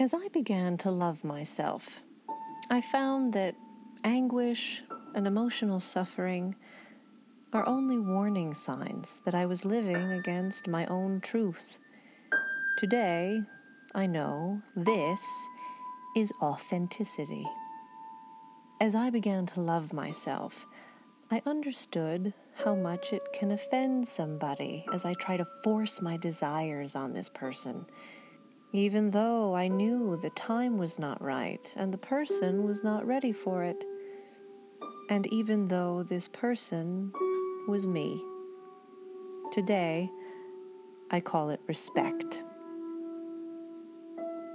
As I began to love myself, I found that anguish and emotional suffering are only warning signs that I was living against my own truth. Today, I know this is authenticity. As I began to love myself, I understood how much it can offend somebody as I try to force my desires on this person, even though I knew the time was not right and the person was not ready for it, and even though this person was me. Today, I call it respect.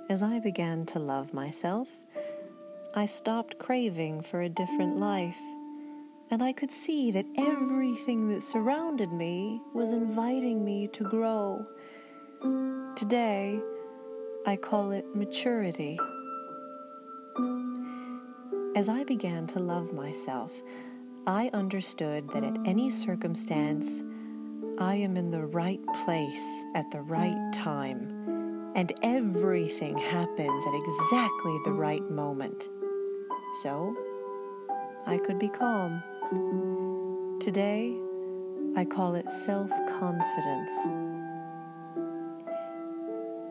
As I began to love myself, I stopped craving for a different life, and I could see that everything that surrounded me was inviting me to grow. Today, I call it maturity. As I began to love myself, I understood that at any circumstance, I am in the right place at the right time, and everything happens at exactly the right moment. So, I could be calm. Today, I call it self confidence.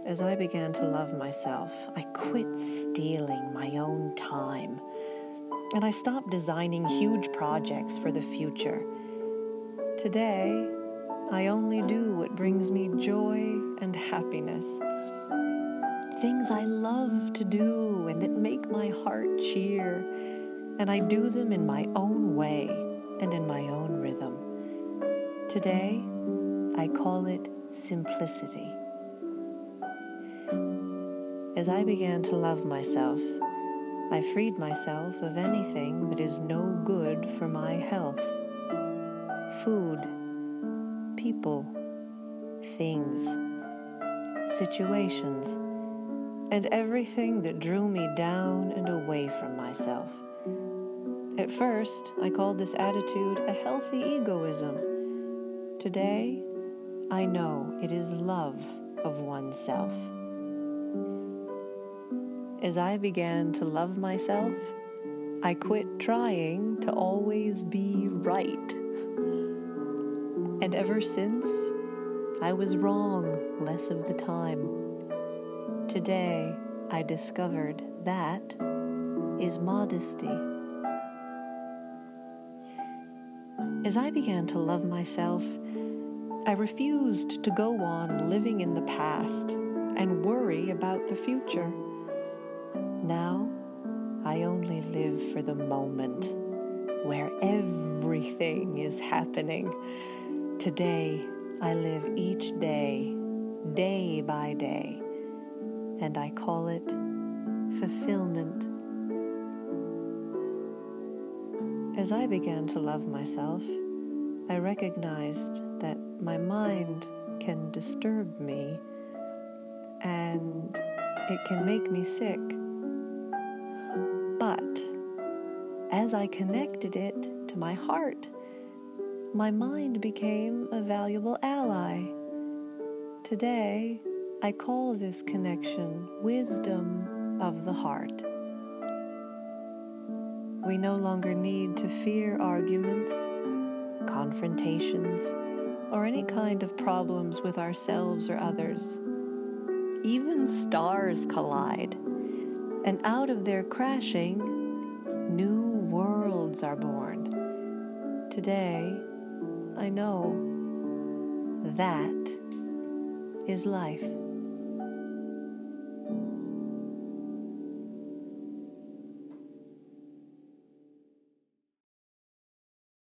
As I began to love myself, I quit stealing my own time and I stopped designing huge projects for the future. Today, I only do what brings me joy and happiness. Things I love to do and that make my heart cheer, and I do them in my own way and in my own rhythm. Today, I call it simplicity. As I began to love myself, I freed myself of anything that is no good for my health. Food, people, things, situations, and everything that drew me down and away from myself. At first, I called this attitude a healthy egoism. Today, I know it is love of oneself. As I began to love myself, I quit trying to always be right. And ever since, I was wrong less of the time. Today, I discovered that is modesty. As I began to love myself, I refused to go on living in the past and worry about the future. Now, I only live for the moment where everything is happening. Today, I live each day, day by day, and I call it fulfillment. As I began to love myself, I recognized that my mind can disturb me and it can make me sick. As I connected it to my heart, my mind became a valuable ally. Today, I call this connection wisdom of the heart. We no longer need to fear arguments, confrontations, or any kind of problems with ourselves or others. Even stars collide and out of their crashing, new worlds are born. Today, I know that is life.